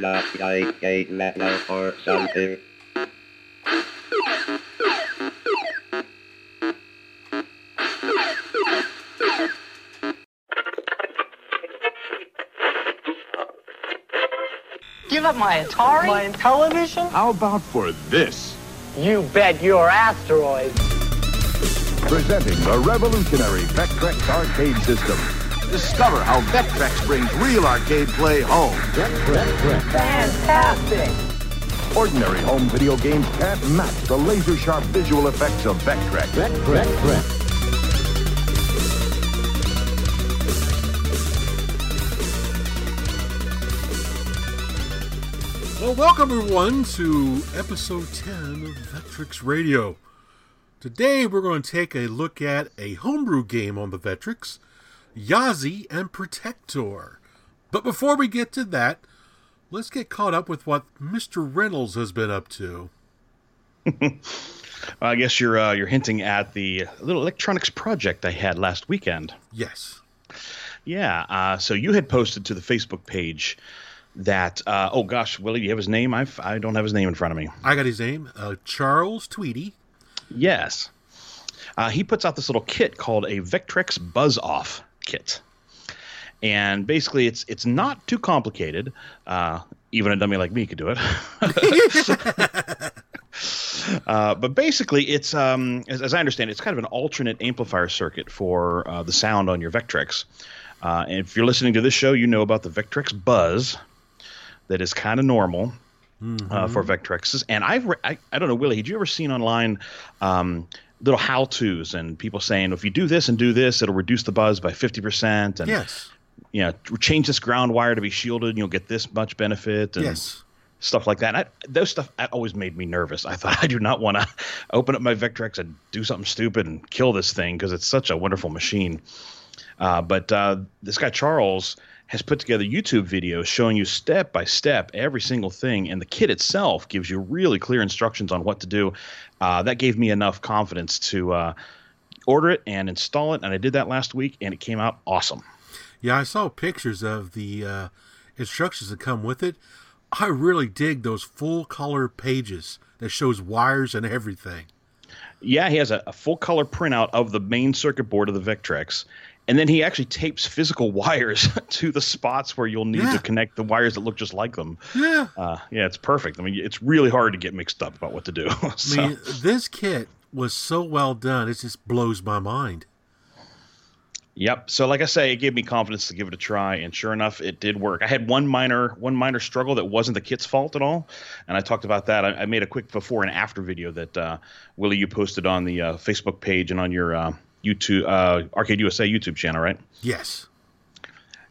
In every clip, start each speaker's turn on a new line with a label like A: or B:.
A: is not like a metal or something.
B: Give up my Atari?
C: My television?
D: How about for this?
C: You bet your asteroid.
D: Presenting the revolutionary Vectrex arcade system. Discover how Vectrex brings real arcade play home.
C: Fantastic.
D: Ordinary home video games can't match the laser sharp visual effects of Vectrex. Vectrex.
E: Well, welcome everyone to episode 10 of Vectrex Radio. Today we're going to take a look at a homebrew game on the Vectrex, Yazi and Protector. But before we get to that, let's get caught up with what Mr. Reynolds has been up to.
F: I guess you're uh, you're hinting at the little electronics project I had last weekend.
E: Yes.
F: Yeah. Uh, so you had posted to the Facebook page that uh, oh gosh, Willie, do you have his name? I I don't have his name in front of me.
E: I got his name, uh, Charles Tweedy.
F: Yes. Uh, he puts out this little kit called a Vectrex Buzz Off kit, and basically it's it's not too complicated. Uh, even a dummy like me could do it. Uh, but basically, it's um, as, as, I understand, it, it's kind of an alternate amplifier circuit for uh, the sound on your Vectrex. Uh, and if you're listening to this show, you know about the Vectrex Buzz, that is kind of normal mm-hmm. uh, for Vectrexes. And I've re- I, I don't know, Willie, had you ever seen online um, little how tos and people saying if you do this and do this, it'll reduce the buzz by fifty percent? And
E: yes,
F: you know, change this ground wire to be shielded, and you'll get this much benefit. And,
E: yes.
F: Stuff like that. I, those stuff always made me nervous. I thought I do not want to open up my Vectrex and do something stupid and kill this thing because it's such a wonderful machine. Uh, but uh, this guy Charles has put together YouTube videos showing you step by step every single thing, and the kit itself gives you really clear instructions on what to do. Uh, that gave me enough confidence to uh, order it and install it, and I did that last week, and it came out awesome.
E: Yeah, I saw pictures of the uh, instructions that come with it. I really dig those full color pages that shows wires and everything.
F: Yeah, he has a, a full color printout of the main circuit board of the Vectrex, and then he actually tapes physical wires to the spots where you'll need yeah. to connect the wires that look just like them.
E: Yeah,
F: uh, yeah, it's perfect. I mean, it's really hard to get mixed up about what to do.
E: so. I mean, this kit was so well done; it just blows my mind.
F: Yep. So, like I say, it gave me confidence to give it a try, and sure enough, it did work. I had one minor one minor struggle that wasn't the kit's fault at all, and I talked about that. I, I made a quick before and after video that uh, Willie you posted on the uh, Facebook page and on your uh, YouTube uh, Arcade USA YouTube channel, right?
E: Yes.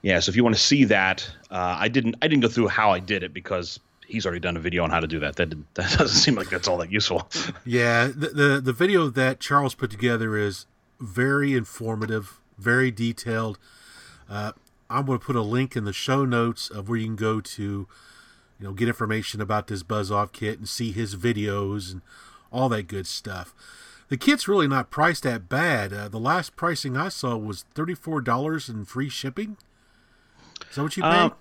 F: Yeah. So if you want to see that, uh, I didn't I didn't go through how I did it because he's already done a video on how to do that. That that doesn't seem like that's all that useful.
E: yeah. The, the the video that Charles put together is very informative, very detailed. Uh, I'm going to put a link in the show notes of where you can go to, you know, get information about this Buzz Off kit and see his videos and all that good stuff the kit's really not priced that bad. Uh, the last pricing I saw was thirty-four dollars and free shipping. Is that what you paid? Um,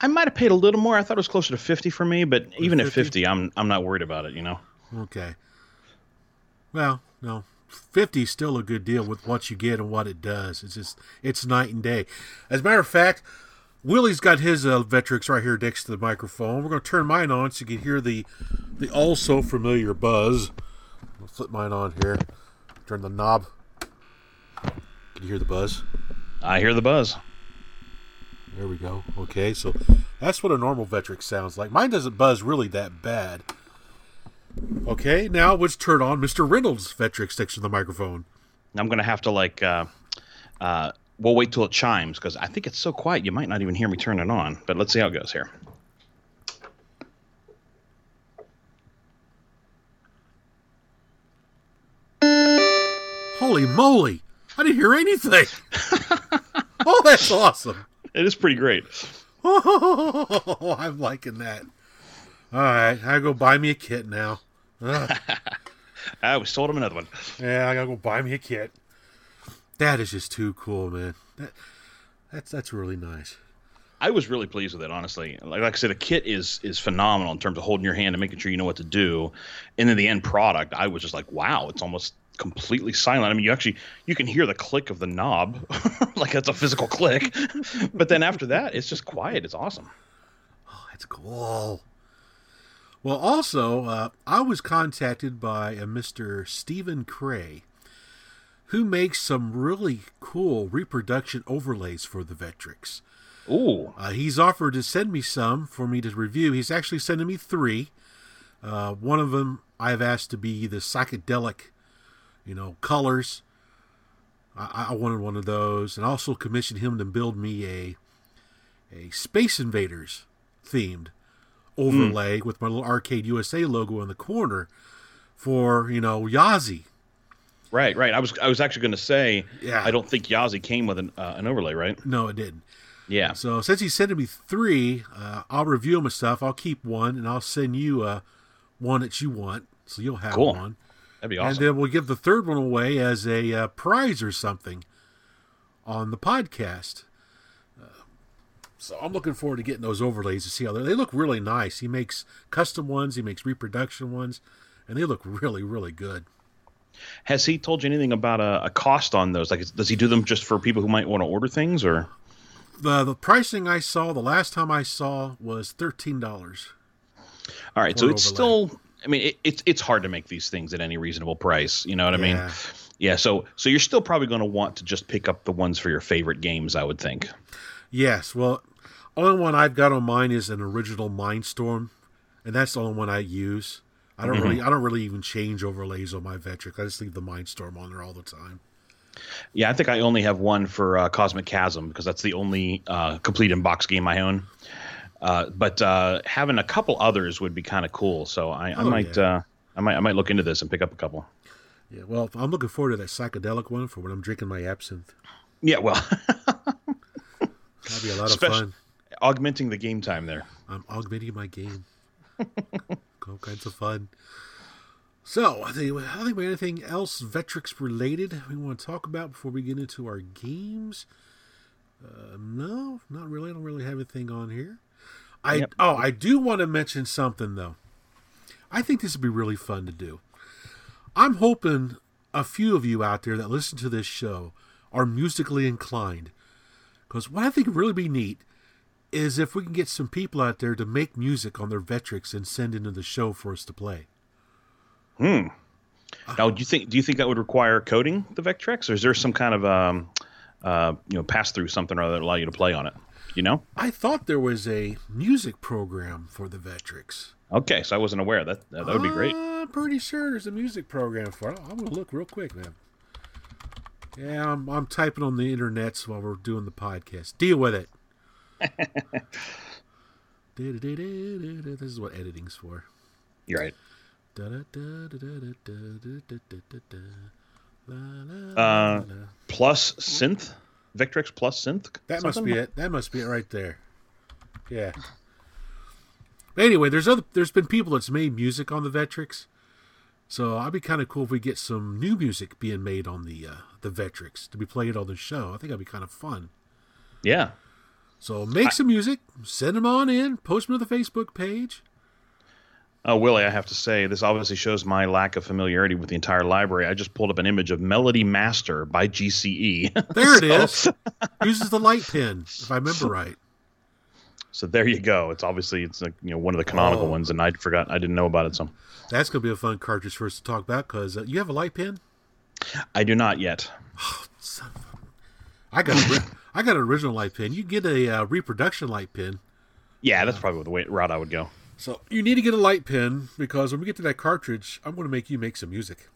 F: I might have paid a little more. I thought it was closer to fifty for me, but even 50? at fifty, I'm I'm not worried about it. You know.
E: Okay. Well, no, fifty is still a good deal with what you get and what it does. It's just it's night and day. As a matter of fact, Willie's got his uh, right here next to the microphone. We're going to turn mine on so you can hear the the also familiar buzz. Flip mine on here. Turn the knob. Can you hear the buzz?
F: I hear the buzz.
E: There we go. Okay, so that's what a normal Vectrex sounds like. Mine doesn't buzz really that bad. Okay, now let's turn on Mr. Reynolds' Vectrex next to the microphone.
F: I'm gonna have to like, uh, uh, we'll wait till it chimes because I think it's so quiet you might not even hear me turn it on. But let's see how it goes here.
E: Holy moly! I didn't hear anything. oh, that's awesome.
F: It is pretty great.
E: Oh, I'm liking that. All right, I go buy me a kit now.
F: I we sold him another one.
E: Yeah, I gotta go buy me a kit. That is just too cool, man. That that's that's really nice.
F: I was really pleased with it, honestly. Like, like I said, the kit is is phenomenal in terms of holding your hand and making sure you know what to do. And then the end product, I was just like, wow, it's almost completely silent. I mean, you actually you can hear the click of the knob, like that's a physical click. but then after that, it's just quiet. It's awesome.
E: Oh, that's cool. Well, also, uh, I was contacted by a Mr. Stephen Cray, who makes some really cool reproduction overlays for the Vectrex.
F: Ooh,
E: Uh, he's offered to send me some for me to review. He's actually sending me three. Uh, one of them I've asked to be the psychedelic, you know, colors. I, I wanted one of those, and also commissioned him to build me a a Space Invaders themed overlay with my little Arcade USA logo in the corner for you know Yazi.
F: right, right. I was I was actually going to say,
E: Yeah.
F: I don't think Yazi came with an uh, an overlay, right?
E: No, it didn't.
F: Yeah.
E: So since he's sending me three, uh, I'll review them and stuff. I'll keep one, and I'll send you uh, one that you want, so you'll have
F: Cool.
E: one.
F: That'd be
E: And then we'll give the third one away as a uh, prize or something on the podcast. Uh, so I'm looking forward to getting those overlays to see how they they look really nice. He makes custom ones, he makes reproduction ones, and they look really, really good.
F: Has he told you anything about a, a cost on those? Like, does he do them just for people who might want to order things, or?
E: The the pricing I saw the last time I saw was thirteen dollars.
F: All right, so it's
E: overlay.
F: still. I mean, it, it's it's hard to make these things at any reasonable price. You know what I mean?
E: Yeah.
F: Yeah. So so you're still probably going to want to just pick up the ones for your favorite games, I would think.
E: Yes, well, only one I've got on mine is an original Mine Storm, and that's the only one I use. I don't really, I don't really even change overlays on my Vectrex. I just leave the Mine Storm on there all the time.
F: Yeah, I think I only have one for uh, Cosmic Chasm because that's the only uh, complete in box game I own. Uh, but uh, having a couple others would be kind of cool. So I, I
E: Oh,
F: might
E: yeah.
F: uh, I might I might look into this and pick up a couple.
E: Yeah, well, I'm looking forward to that psychedelic one for when I'm drinking my absinthe.
F: Yeah, well,
E: That'd be a lot of fun.
F: augmenting the game time there.
E: I'm augmenting my game. All kinds of fun. So, I think, I think we have anything else Vectrex related we want to talk about before we get into our games. Uh, no, not really. I don't really have anything on here. I
F: Yep.
E: oh, I do want to mention something though. I think this would be really fun to do. I'm hoping a few of you out there that listen to this show are musically inclined. Because what I think would really be neat is if we can get some people out there to make music on their Vectrex and send into the show for us to play. Hmm.
F: Now, do you think do you think that would require coding the Vectrex, or is there some kind of um, uh, you know pass through something or other that allow you to play on it? You know?
E: I thought there was a music program for the Vectrex.
F: Okay, so I wasn't aware that that, that would be great.
E: I'm pretty sure there's a music program for it. I'm going to look real quick, man. Yeah, I'm, I'm typing on the internets while we're doing the podcast. Deal with it. this is what editing's for.
F: You're right.
E: Uh,
F: Plus synth, Vectrex plus synth.
E: That must be it. That must be it right there. Yeah. But anyway, there's other there's been people that's made music on the Vectrex. So I'd be kind of cool if we get some new music being made on the uh, the Vectrex to be played on the show. I think that'd be kind of fun.
F: Yeah.
E: So make some music, send them on in, post them to the Facebook page.
F: Oh, Willie, I have to say, this obviously shows my lack of familiarity with the entire library. I just pulled up an image of Melody Master by GCE.
E: There it is. Uses the light pen, if I remember right.
F: so there you go. It's obviously it's like, you know one of the canonical
E: Oh.
F: ones, and I forgot I didn't know about it. So
E: That's gonna be a fun cartridge for us to talk about because uh, you have a light pen.
F: I do not yet.
E: Son of a- I got a, I got an original light pen. You get a uh, reproduction light pen.
F: Yeah, that's probably the way route I would go.
E: So you need to get a light pen because when we get to that cartridge, I'm going to make you make some music.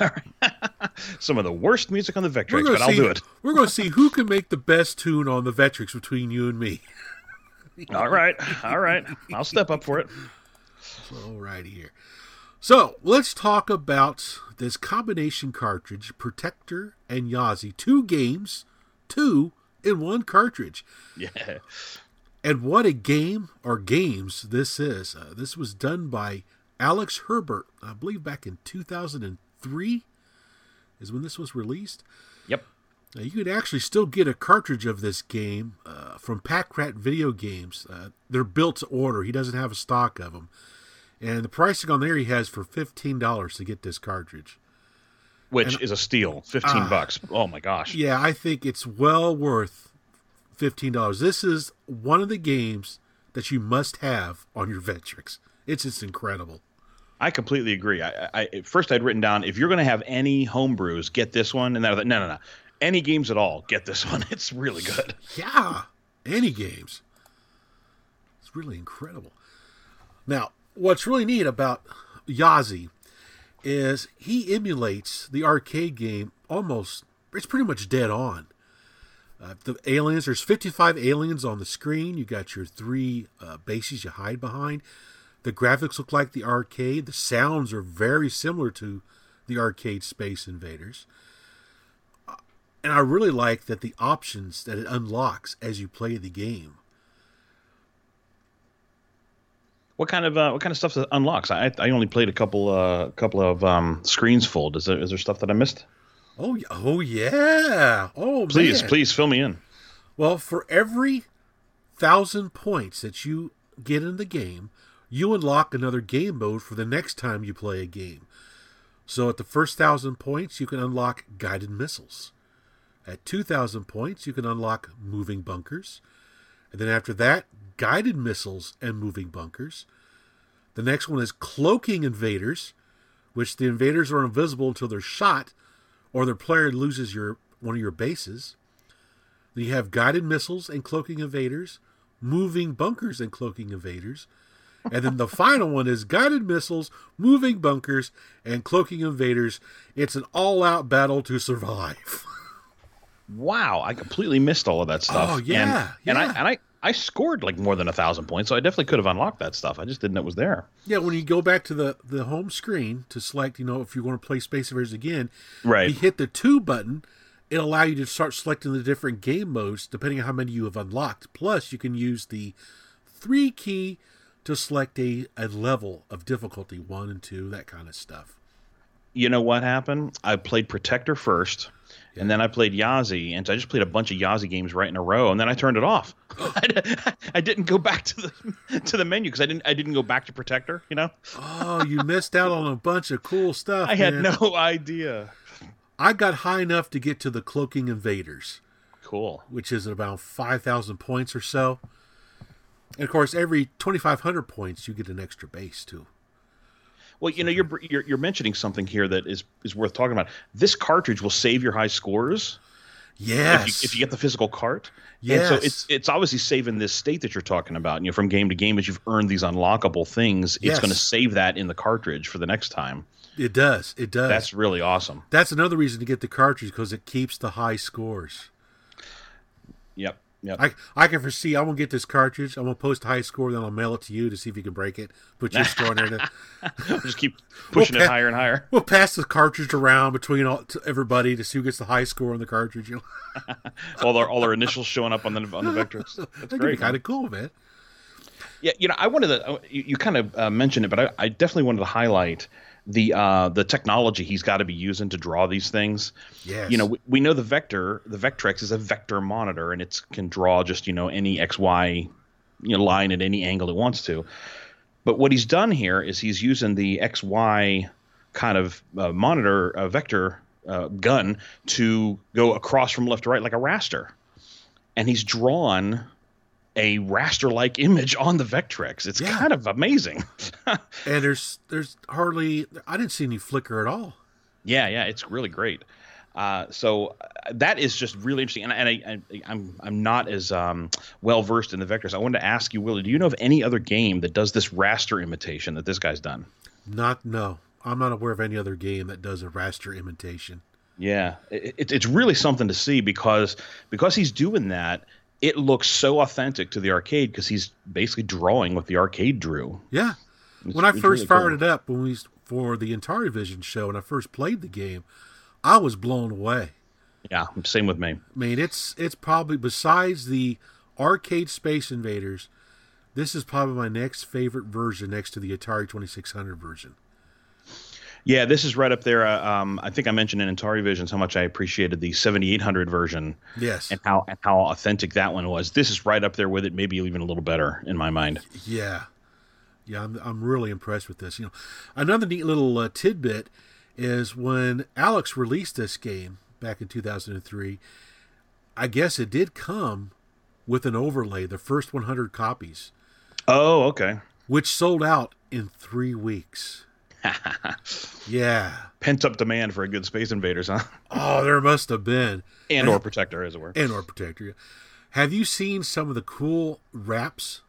E: All right.
F: Some of the worst music on the Vectrex, but
E: to
F: I'll do it.
E: We're going to see who can make the best tune on the Vectrex between you and me.
F: All right, all right. I'll step up for it.
E: Alrighty here. So let's talk about this combination cartridge, Protector and Yazi. Two games, two in one cartridge.
F: Yeah.
E: And what a game or games this is. Uh, this was done by Alex Herbert, I believe back in 2003 is when this was released.
F: Yep.
E: Now, you could actually still get a cartridge of this game uh, from Packrat Video Games. Uh, they're built to order. He doesn't have a stock of them. And the pricing on there he has for $15 to get this cartridge.
F: Which
E: And-
F: is a steal. 15
E: Ah.
F: bucks. Oh my gosh.
E: Yeah, I think it's well worth $15. This is one of the games that you must have on your Vectrex. It's just incredible.
F: I completely agree. I, I first I'd written down if you're going to have any homebrews, get this one, and then I thought, no, no, no, any games at all, get this one. It's really good.
E: Yeah, any games. It's really incredible. Now, what's really neat about Yazi is he emulates the arcade game almost. It's pretty much dead on. Uh, the aliens, there's 55 aliens on the screen. You got your three uh, bases you hide behind. The graphics look like the arcade. The sounds are very similar to the arcade Space Invaders. Uh, And I really like that the options that it unlocks as you play the game.
F: What kind of uh, what kind of stuff unlocks? I I only played a couple uh couple of um, screens full. Is there is there stuff that I missed?
E: Oh, oh yeah. Oh,
F: Please,
E: man.
F: please fill me in.
E: Well, for every thousand points that you get in the game, you unlock another game mode for the next time you play a game. So at the first thousand points, you can unlock guided missiles. At 2,000 points, you can unlock moving bunkers. And then after that, guided missiles and moving bunkers. The next one is cloaking invaders, which the invaders are invisible until they're shot or the player loses your one of your bases. You have guided missiles and cloaking invaders, moving bunkers and cloaking invaders. And then the final one is guided missiles, moving bunkers, and cloaking invaders. It's an all out battle to survive.
F: Wow, I completely missed all of that stuff.
E: Oh, yeah,
F: and, and I and I I scored like more than a thousand points, so I definitely could have unlocked that stuff. I just didn't know it was there.
E: yeah, when you go back to the, the home screen to select, you know, if you want to play Space Invaders again,
F: Right.
E: you hit the two button, it'll allow you to start selecting the different game modes depending on how many you have unlocked. Plus, you can use the three key to select a, a level of difficulty one and two, that kind of stuff.
F: you know what happened? I played Protector first, and then I played Yazi, and so I just played a bunch of Yazi games right in a row, and then I turned it off. I, I didn't go back to the to the menu because I didn't I didn't go back to Protector. You know,
E: Oh, you missed out on a bunch of cool stuff.
F: I had no idea.
E: I got high enough to get to the Cloaking Invaders,
F: Cool.
E: which is about 5,000 points or so. And of course, every 2,500 points, you get an extra base too.
F: Well, you know, you're, you're you're mentioning something here that is is worth talking about. This cartridge will save your high scores
E: Yes.
F: if you, if you get the physical cart.
E: Yes.
F: And so it's it's obviously saving this state that you're talking about. You know, from game to game, as you've earned these unlockable things,
E: Yes.
F: it's going to save that in the cartridge for the next time.
E: It does. It does.
F: That's really awesome.
E: That's another reason to get the cartridge because it keeps the high scores.
F: Yep. Yep.
E: I I can foresee I'm gonna get this cartridge. I'm gonna post a high score, then I'll mail it to you to see if you can break it. Put your score in there. To,
F: just keep pushing
E: Okay.
F: it higher and higher.
E: we'll pass the cartridge around between all to everybody to see who gets the high score on the cartridge. You know,
F: All our all our initials showing up on the on the vectors. That's
E: that'd
F: great.
E: kind of cool, man.
F: Yeah, you know, I wanted to. You, you kind of uh, mentioned it, but I, I definitely wanted to highlight the uh, the technology he's got to be using to draw these things.
E: Yes.
F: You know, we, we know the vector, the Vectrex is a vector monitor, and it can draw just you know any x y you know line at any angle it wants to. But what he's done here is he's using the x y kind of uh, monitor uh, vector uh, gun to go across from left to right like a raster, and he's drawn a raster-like image on the Vectrex. It's
E: Yeah.
F: kind of amazing.
E: And there's there's hardly I didn't see any flicker at all.
F: yeah, yeah, it's really great. Uh, so uh, that is just really interesting, and, and I, I, I'm I'm not as um, well versed in the vectors. I wanted to ask you, Willie, do you know of any other game that does this raster imitation that this guy's done?
E: Not no. I'm not aware of any other game that does a raster imitation.
F: Yeah, it, it, it's really something to see because because he's doing that. It looks so authentic to the arcade because he's basically drawing what the arcade drew.
E: Yeah.
F: It's-
E: when I first
F: really
E: fired
F: cool.
E: it up when we for the Atari Vision show and I first played the game, I was blown away.
F: Yeah, same with me.
E: I mean, it's it's probably besides the arcade Space Invaders, this is probably my next favorite version next to the Atari 2600 version.
F: Yeah, this is right up there. Uh, um, I think I mentioned in Atari Visions how much I appreciated the 7800 version
E: Yes.
F: and how and how authentic that one was. This is right up there with it, maybe even a little better in my mind.
E: Yeah, yeah, I'm I'm really impressed with this. You know, another neat little uh, tidbit is when Alex released this game back in 2003. I guess it did come with an overlay, the first 100 copies,
F: Oh, okay.
E: which sold out in three weeks. yeah.
F: Pent up demand for a good Space Invaders, huh?
E: Oh, there must have been.
F: And or Protector, as it were.
E: and or protector. yeah. Have you seen some of the cool wraps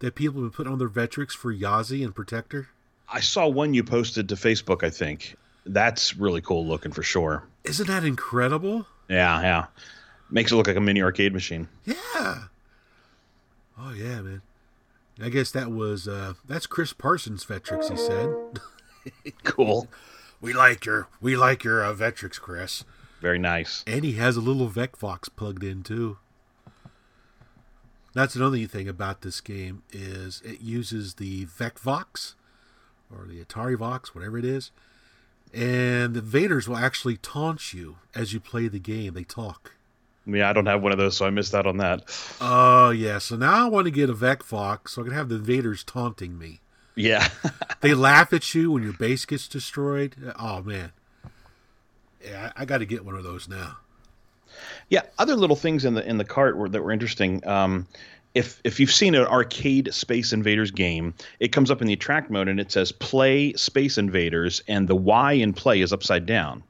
E: that people have been putting on their Vectrex for Yazi and Protector?
F: I saw one you posted to Facebook. I think that's really cool looking for sure.
E: Isn't that incredible?
F: Yeah, yeah. Makes it look like a mini arcade machine.
E: Yeah. Oh yeah, man. I guess that was uh that's Chris Parsons Vectrex, he said.
F: Cool.
E: we like your we like your uh, Vectrex, Chris.
F: Very nice.
E: And he has a little VecVox plugged in too. That's another thing about this game is it uses the VecVox or the Atari Vox, whatever it is, and the Vaders will actually taunt you as you play the game. They talk.
F: Yeah, I don't have one of those, so I missed out on that.
E: Oh yeah, so now I want to get a VecVox so I can have the Vaders taunting me.
F: Yeah.
E: They laugh at you when your base gets destroyed. Oh man, yeah, I, I got to get one of those now.
F: Yeah, other little things in the in the cart were, that were interesting. Um, if if you've seen an arcade Space Invaders game, it comes up in the attract mode and it says "Play Space Invaders," and the Y in play is upside down.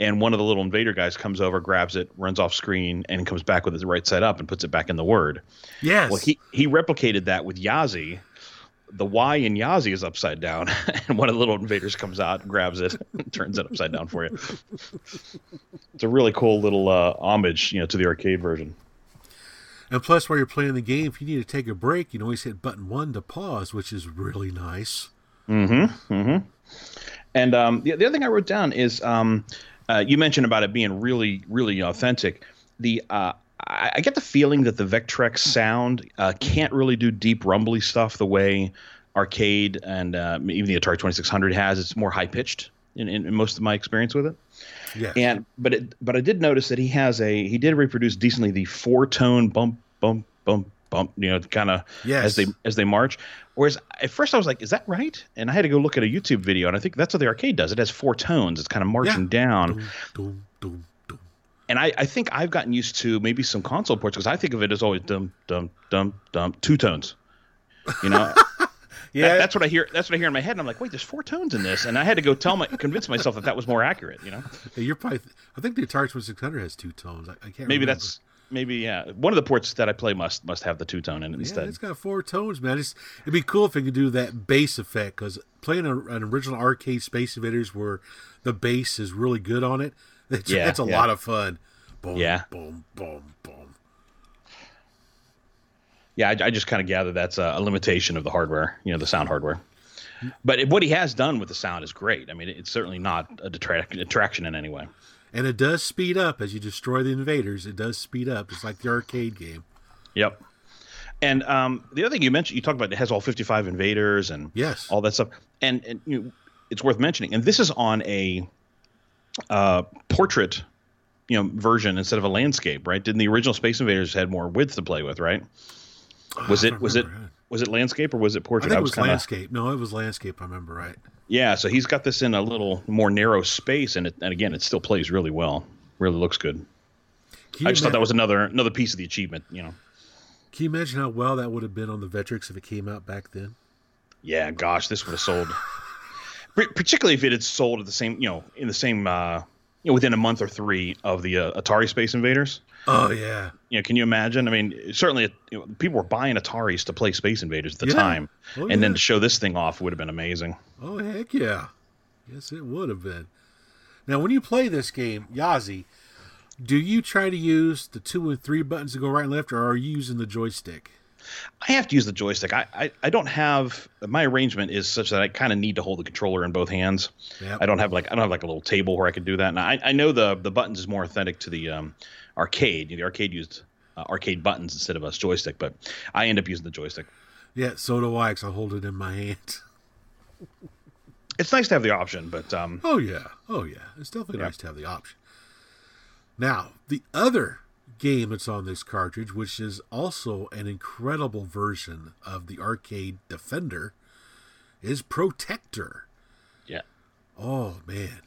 F: And one of the little invader guys comes over, grabs it, runs off screen, and comes back with it right side up and puts it back in the word.
E: Yes.
F: Well, he he replicated that with Yazi. The Y in Yazi is upside down, and one of the little invaders comes out, grabs it, and turns it upside down for you. It's a really cool little uh, homage, you know, to the arcade version.
E: And plus, while you're playing the game, if you need to take a break, you can always hit button one to pause, which is really nice. Mm-hmm. Mm-hmm.
F: And um, the, the other thing I wrote down is um, uh, you mentioned about it being really, really authentic. The uh, I, I get the feeling that the Vectrex sound uh, can't really do deep rumbly stuff the way arcade and uh, even the Atari 2600 has. It's more high pitched in, in, in most of my experience with it.
E: Yes.
F: And but it but I did notice that he has a he did reproduce decently the four tone bump bump bump bump you know kind of
E: Yes.
F: as they as they march. Whereas at first I was like, is that right? And I had to go look at a YouTube video, and I think that's what the arcade does. It has four tones. It's kind of marching
E: Yeah.
F: down.
E: Doom, doom, doom.
F: And I, I think I've gotten used to maybe some console ports because I think of it as always dum dum dum dum two tones. You know,
E: Yeah,
F: That- that's what I hear. That's what I hear in my head, and I'm like, wait, there's four tones in this, and I had to go tell my convince myself that that was more accurate. You know,
E: you're probably. I think the Atari 2600 has two tones. I, I can't.
F: maybe
E: remember.
F: that's maybe yeah. One of the ports that I play must must have the two tone in it
E: Yeah,
F: instead.
E: it's got four tones, man. It's, it'd be cool if it could do that bass effect because playing a, an original arcade Space Invaders where the bass is really good on it, it's,
F: Yeah,
E: it's a
F: yeah.
E: lot of fun. Boom,
F: Yeah.
E: boom, boom, boom.
F: Yeah, I, I just kind of gather that's a, a limitation of the hardware, you know, the sound hardware. But it, what he has done with the sound is great. I mean, it's certainly not a detract, detraction in any way.
E: And it does speed up as you destroy the invaders. It does speed up, It's like the arcade game.
F: Yep. And um, the other thing you mentioned, you talked about it has all 55 invaders and
E: Yes.
F: all that stuff. And, and you know, it's worth mentioning. And this is on a uh, portrait, you know, version instead of a landscape, right? Didn't the original Space Invaders had more width to play with, right? Was it was it was it landscape or was it portrait?
E: I think it was
F: kinda-
E: landscape. No, it was landscape. I remember right.
F: Yeah, so he's got this in a little more narrow space, and it, and again, it still plays really well. Really looks good. I just thought that was another another piece of the achievement. You know.
E: can you imagine how well that would have been on the Vectrex if it came out back then?
F: Yeah, gosh, this would have sold. Par- Particularly if it had sold at the same, you know, in the same, uh, you know, within a month or three of the uh, Atari Space Invaders.
E: Oh yeah,
F: You know, can you imagine? I mean, certainly, you know, people were buying Ataris to play Space Invaders at the
E: Yeah.
F: time,
E: Oh,
F: and then to show this thing off would have been amazing.
E: Oh heck yeah! Yes, it would have been. Now, when you play this game, Yazi, do you try to use the two and three buttons to go right and left, or are you using the joystick?
F: I have to use the joystick. I, I, I don't have my arrangement is such that I kind of need to hold the controller in both hands.
E: Yep.
F: I don't have like I don't have like a little table where I can do that. And I, I know the the buttons is more authentic to the um, arcade. The arcade used uh, arcade buttons instead of a joystick, but I end up using the joystick.
E: Yeah, so do I. Cause I hold it in my hand.
F: it's nice to have the option, but um,
E: Oh yeah, oh yeah. It's definitely nice to have the option. Now, the other game that's on this cartridge, which is also an incredible version of the arcade Defender, is Protector.
F: yeah.
E: Oh man,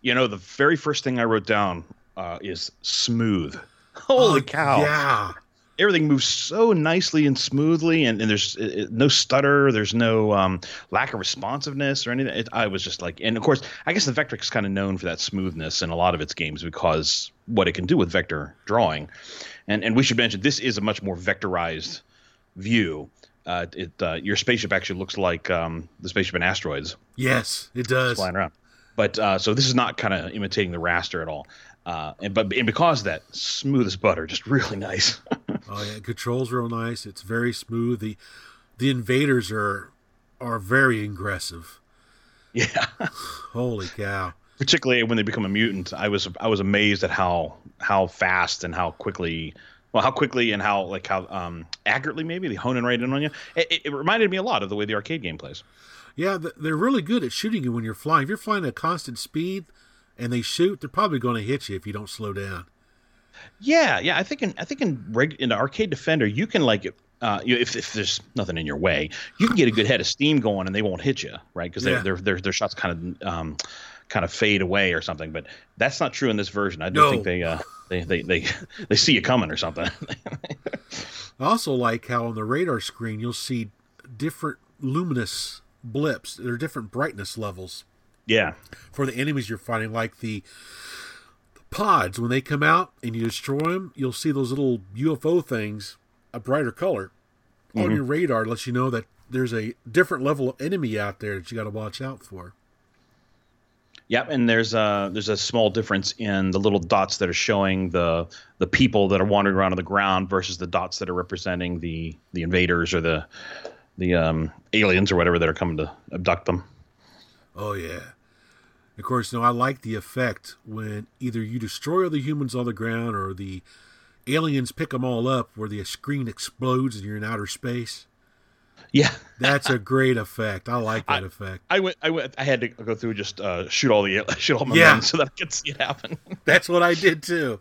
F: You know, the very first thing I wrote down uh, is smooth. Holy
E: Oh,
F: cow!
E: Yeah,
F: everything moves so nicely and smoothly, and, and there's no stutter, there's no um, lack of responsiveness or anything. It, I was just like, and of course, I guess the Vectrex is kind of known for that smoothness in a lot of its games because what it can do with vector drawing, and and we should mention this is a much more vectorized view. Uh, it uh, your spaceship actually looks like um, the spaceship in Asteroids
E: yes, it does.
F: flying around. But uh, so this is not kind of imitating the raster at all. Uh, and but and because of that, smooth as butter, just really nice.
E: Oh yeah, controls real nice. It's very smooth. The the invaders are are very aggressive.
F: yeah.
E: Holy cow!
F: Particularly when they become a mutant i was i was amazed at how how fast and how quickly well how quickly and how like how um accurately maybe they hone in right in on you it, it, reminded me a lot of the way the arcade game plays
E: Yeah, they're really good at shooting you when you're flying. If you're flying at a constant speed and they shoot, they're probably going to hit you if you don't slow down.
F: yeah yeah i think in i think in reg, in the arcade defender you can like uh, you, if, if there's nothing in your way, you can get a good head of steam going, and they won't hit you, right? Because
E: Yeah.
F: their their their shots kind of um, kind of fade away or something. But that's not true in this version. I do
E: No.
F: think they uh, they, they they they see you coming or something.
E: I also like how on the radar screen you'll see different luminous blips. There are different brightness levels
F: yeah,
E: for the enemies you're fighting, like the, the pods. When they come out and you destroy them, you'll see those little UFO things a brighter color on your radar. Lets you know that there's a different level of enemy out there that you got to watch out for.
F: Yep, and there's a there's a small difference in the little dots that are showing the the people that are wandering around on the ground versus the dots that are representing the the invaders or the the um, aliens or whatever that are coming to abduct them.
E: Oh yeah. Of course, no, I like the effect when either you destroy all the humans on the ground or the aliens pick them all up, where the screen explodes and you're in outer space.
F: Yeah,
E: That's a great effect. I like that effect.
F: I went I went I had to go through just uh, shoot all the shoot all my
E: Yeah.
F: men so that I could see it happen.
E: That's what I did too.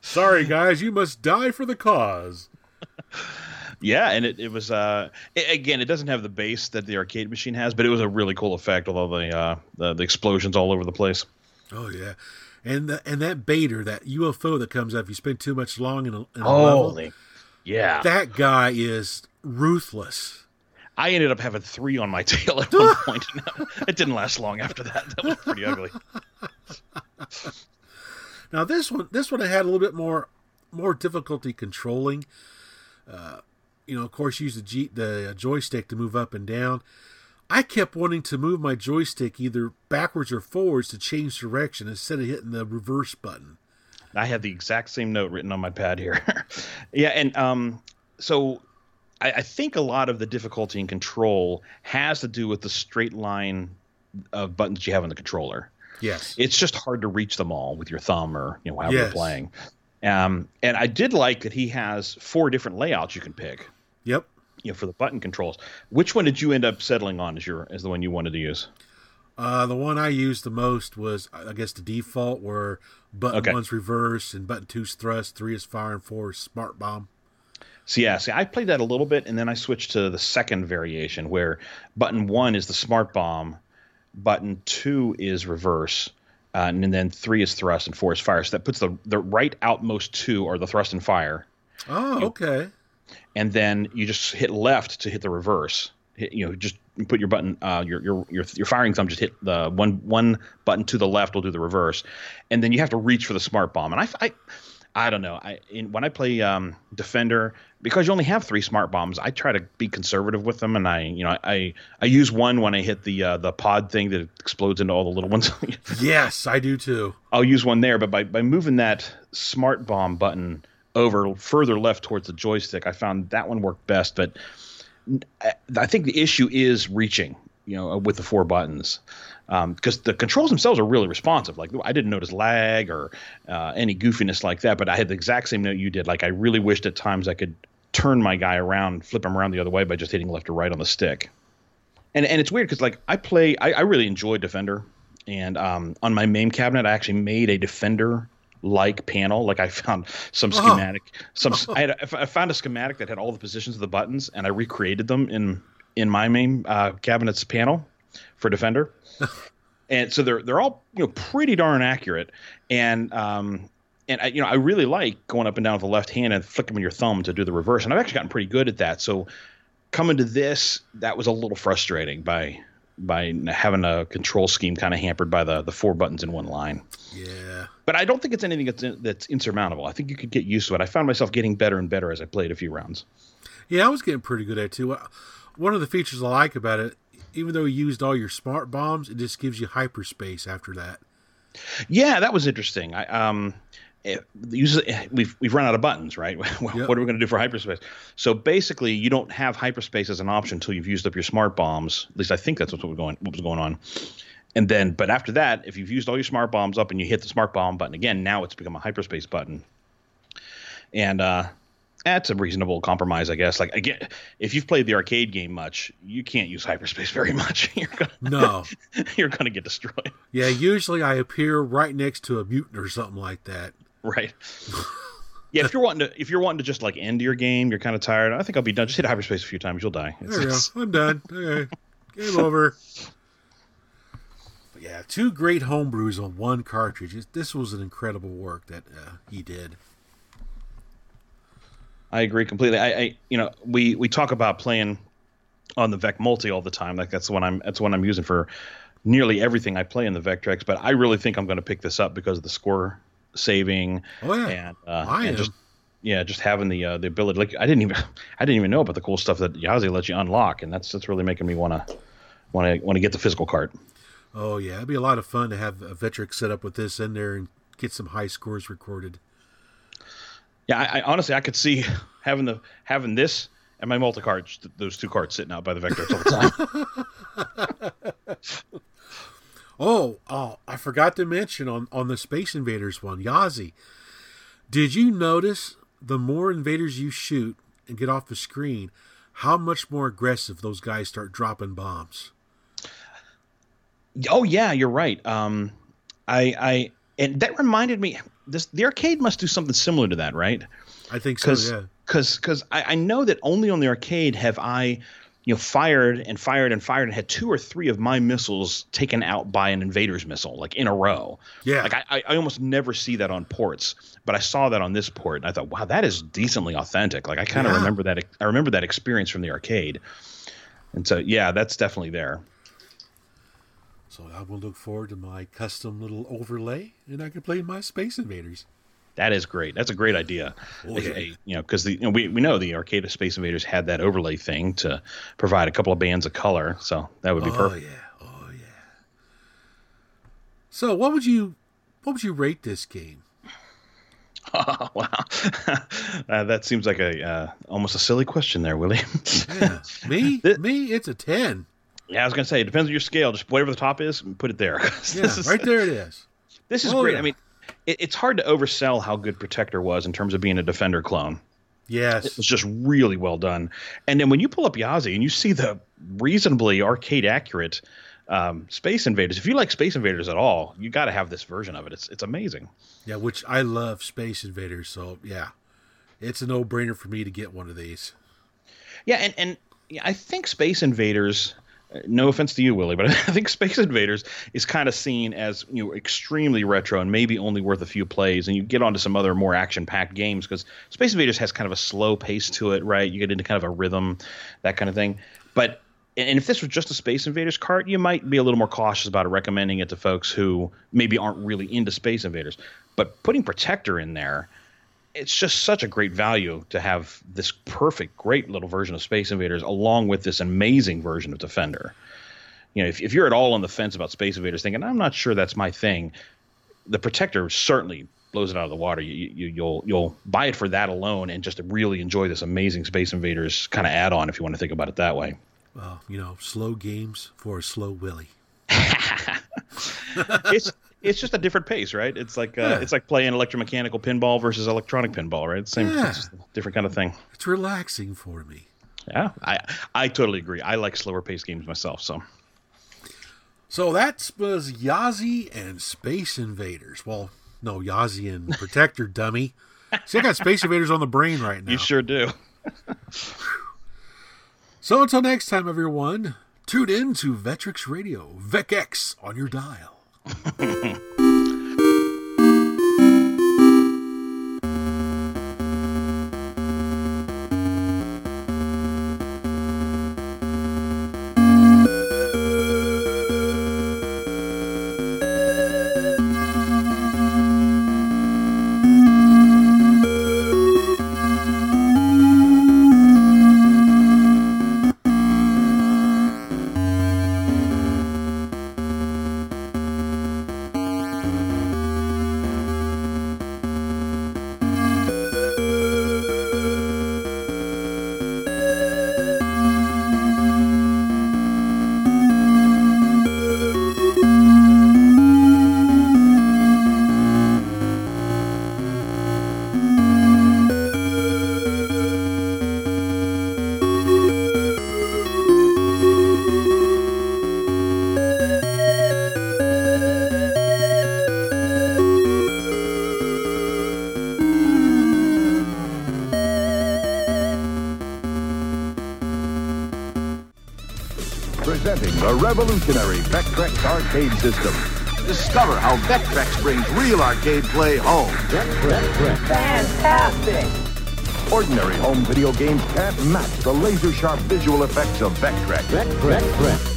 E: Sorry, guys, you must die for the cause.
F: yeah, and it, it was uh a- again it doesn't have the bass that the arcade machine has, but it was a really cool effect. Although the uh the, the explosions all over the place.
E: Oh yeah, and the, and that baiter, that UFO that comes up, if you spend too much long in a, in a
F: Holy,
E: level,
F: yeah.
E: that guy is ruthless.
F: I ended up having three on my tail at one point. it didn't last long after that. That was pretty ugly.
E: Now this one, this one I had a little bit more more difficulty controlling. Uh, you know, of course, use the G, the joystick to move up and down. I kept wanting to move my joystick either backwards or forwards to change direction instead of hitting the reverse button.
F: I had the exact same note written on my pad here. yeah, and um, so I, I think a lot of the difficulty in control has to do with the straight line of buttons you have on the controller.
E: Yes.
F: It's just hard to reach them all with your thumb or you know however you're playing. Um, and I did like that he has four different layouts you can pick.
E: Yep.
F: You know, for the button controls. Which one did you end up settling on as your as the one you wanted to use?
E: Uh, the one I used the most was, I guess, the default, where button
F: Okay.
E: one's reverse and button two's thrust, three is fire, and four is smart bomb.
F: So yeah, see, I played that a little bit, and then I switched to the second variation, where button one is the smart bomb, button two is reverse, uh, and then three is thrust, and four is fire. So that puts the the right outmost two are the thrust and fire,
E: Oh, okay.
F: and then you just hit left to hit the reverse. Hit, you know, just put your button, uh, your your your your firing thumb, just hit the one one button to the left will do the reverse, and then you have to reach for the smart bomb. And I, I, I don't know. I in, when I play um, Defender, because you only have three smart bombs, I try to be conservative with them, and I you know I I use one when I hit the uh, the pod thing that explodes into all the little ones.
E: Yes, I do too.
F: I'll use one there, but by, by moving that smart bomb button over further left towards the joystick, I found that one worked best. But I- I think the issue is reaching, you know, with the four buttons. Because the controls themselves are really responsive. Like I didn't notice lag or uh, any goofiness like that, but I had the exact same note you did. Like I really wished at times I could turn my guy around, flip him around the other way by just hitting left or right on the stick. and and it's weird because like I play, I, I really enjoy Defender, and um, on my main cabinet, I actually made a Defender like panel. Like I found some schematic, some I, had a, I found a schematic that had all the positions of the buttons, and I recreated them in in my main uh, cabinet's panel for Defender. and so they're they're all you know pretty darn accurate, and um, and I, you know I really like going up and down with the left hand and flicking with your thumb to do the reverse, and I've actually gotten pretty good at that. So coming to this, that was a little frustrating by by having a control scheme kind of hampered by the the four buttons in one line.
E: Yeah.
F: But I don't think it's anything that's that's insurmountable. I think you could get used to it. I found myself getting better and better as I played a few rounds.
E: Yeah, I was getting pretty good at it too. One of the features I like about it, even though you used all your smart bombs, it just gives you hyperspace after that.
F: Yeah, that was interesting. I um it, usually we've we've run out of buttons, right? what
E: Yep.
F: are we going to do for hyperspace? So basically, you don't have hyperspace as an option until you've used up your smart bombs. At least I think that's what was going what was going on. And then, but after that, if you've used all your smart bombs up and you hit the smart bomb button again, now it's become a hyperspace button. And uh, that's a reasonable compromise, I guess. Like again, if you've played the arcade game much, you can't use hyperspace very much. you're gonna
E: No.
F: you're gonna get destroyed.
E: Yeah, usually I appear right next to a mutant or something like that.
F: Right. Yeah, if you're wanting to, if you're wanting to just like end your game, you're kind of tired. I think I'll be done. Just hit hyperspace a few times, you'll die. It's-
E: There we go. I'm done. Okay. Game over. But yeah, two great homebrews on one cartridge. This was an incredible work that uh, he did.
F: I agree completely. I, I, you know, we we talk about playing on the Vec Multi all the time. Like that's the one I'm that's the one I'm using for nearly everything I play in the Vectrex. But I really think I'm going to pick this up because of the score saving.
E: Oh, yeah.
F: and, uh,
E: I
F: and just yeah, just having the uh, the ability. Like I didn't even I didn't even know about the cool stuff that Yazi lets you unlock, and that's that's really making me want to want to want to get the physical cart.
E: Oh yeah, it'd be a lot of fun to have a Vectrex set up with this in there and get some high scores recorded.
F: Yeah, I, I honestly I could see having the having this and my multi th- those two cards sitting out by the Vectrex all the time.
E: Oh, oh, I forgot to mention on on the Space Invaders one, Yazi. Did you notice the more invaders you shoot and get off the screen, how much more aggressive those guys start dropping bombs?
F: Oh yeah, you're right. Um, I I and that reminded me. This the arcade must do something similar to that, right?
E: I think so.
F: Because
E: Yeah.
F: because I, I know that only on the arcade have I you know fired and fired and fired and had two or three of my missiles taken out by an invader's missile like in a row.
E: Yeah.
F: Like I, I- I almost never see that on ports, but I saw that on this port and I thought, wow, that is decently authentic. Like I kind of
E: Yeah.
F: remember that. I remember that experience from the arcade. And so yeah, that's definitely there.
E: So I will look forward to my custom little overlay, and I can play my Space Invaders.
F: That is great. That's a great idea.
E: Oh, yeah.
F: you know, because the you know, we we know the arcade of Space Invaders had that overlay thing to provide a couple of bands of color, so that would be
E: oh
F: perfect.
E: Oh yeah, oh yeah. So what would you what would you rate this game?
F: wow, uh, that seems like a uh, almost a silly question there, Willie.
E: Yeah, me me it's a ten.
F: Yeah, I was gonna say it depends on your scale. Just whatever the top is, put it there.
E: Yeah,
F: is,
E: right there it is.
F: This is
E: Oh,
F: great.
E: yeah.
F: I mean, it, it's hard to oversell how good Protector was in terms of being a Defender clone.
E: Yes,
F: It's just really well done. And then when you pull up Yazi and you see the reasonably arcade accurate um, Space Invaders, if you like Space Invaders at all, you got to have this version of it. It's it's amazing.
E: yeah, which I love Space Invaders. So yeah, it's a no brainer for me to get one of these.
F: Yeah, and and yeah, I think Space Invaders. No offense to you, Willie, but I think Space Invaders is kind of seen as you know extremely retro and maybe only worth a few plays. And you get onto some other more action-packed games because Space Invaders has kind of a slow pace to it, right? You get into kind of a rhythm, that kind of thing. But and if this was just a Space Invaders cart, you might be a little more cautious about recommending it to folks who maybe aren't really into Space Invaders. But putting Protector in there, it's just such a great value to have this perfect, great little version of Space Invaders along with this amazing version of Defender. You know, if, if you're at all on the fence about Space Invaders, thinking I'm not sure that's my thing, the Protector certainly blows it out of the water. You, you you'll you'll buy it for that alone and just really enjoy this amazing Space Invaders kind of add-on if you want to think about it that way.
E: Well, you know, slow games for a slow Willie.
F: it's it's just a different pace, right? It's like uh,
E: Yeah.
F: it's like playing electromechanical pinball versus electronic pinball, right? Same,
E: Yeah.
F: different kind of thing.
E: It's relaxing for me.
F: Yeah, I I totally agree. I like slower paced games myself. So
E: So that was YASI and Space Invaders. Well, no, YASI and Protector, dummy. See, I got Space Invaders on the brain right now.
F: you sure do.
E: So until next time, everyone, tune in to Vectrex Radio, VecX on your dial.
D: Ha ha ha. Presenting revolutionary Vectrex arcade system. Discover how Vectrex brings real arcade play home. Vectrex.
C: Fantastic!
D: Ordinary home video games can't match the laser-sharp visual effects of Vectrex. Vectrex.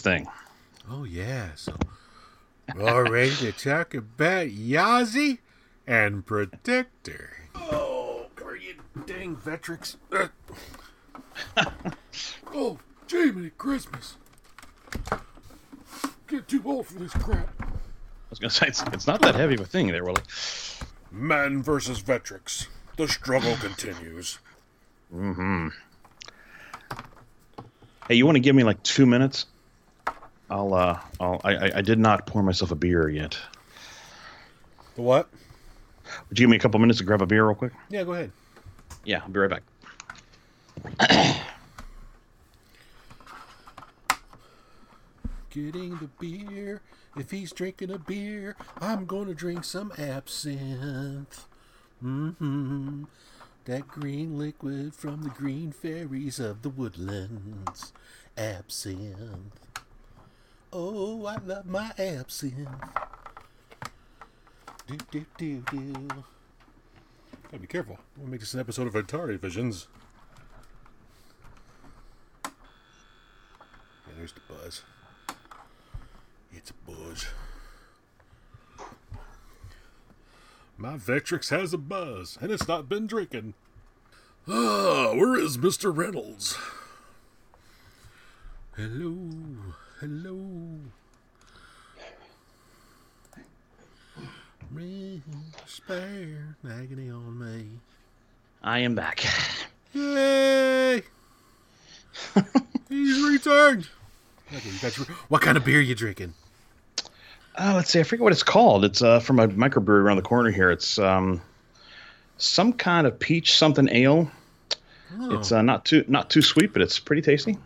F: This thing.
E: Oh, yeah. So we're ready to talk about YASI and Protector. Oh, come here, you dang Vectrex. Uh. oh, Jamie, Christmas. Get too old for this crap.
F: I was gonna say it's, it's not that heavy of a thing there, Willie.
E: Man versus Vectrex. The struggle continues. Mm-hmm.
F: Hey, you want to give me like two minutes? I'll uh, I'll, I I- did not pour myself a beer yet.
E: The what?
F: Would you give me a couple minutes to grab a beer real quick?
E: Yeah, go ahead.
F: Yeah, I'll be right back.
E: Getting the beer. If he's drinking a beer, I'm gonna drink some absinthe. Mm-hmm. That green liquid from the green fairies of the woodlands. Absinthe. Oh, I love my absinthe. Do do do do. Gotta be careful. We'll make this an episode of Atari Visions. Yeah, there's the buzz. It's a buzz. My Vectrex has a buzz, and it's not been drinking. Ah, where is Mr. Reynolds? Hello, hello. Spare, agony on me.
F: I am back.
E: Yay! He's returned. Okay, your, what kind of beer you drinking?
F: Uh, let's see. I forget what it's called. It's uh, from a microbrewery around the corner here. It's um, some kind of peach something ale. It's uh, not too not too sweet, but it's pretty tasty.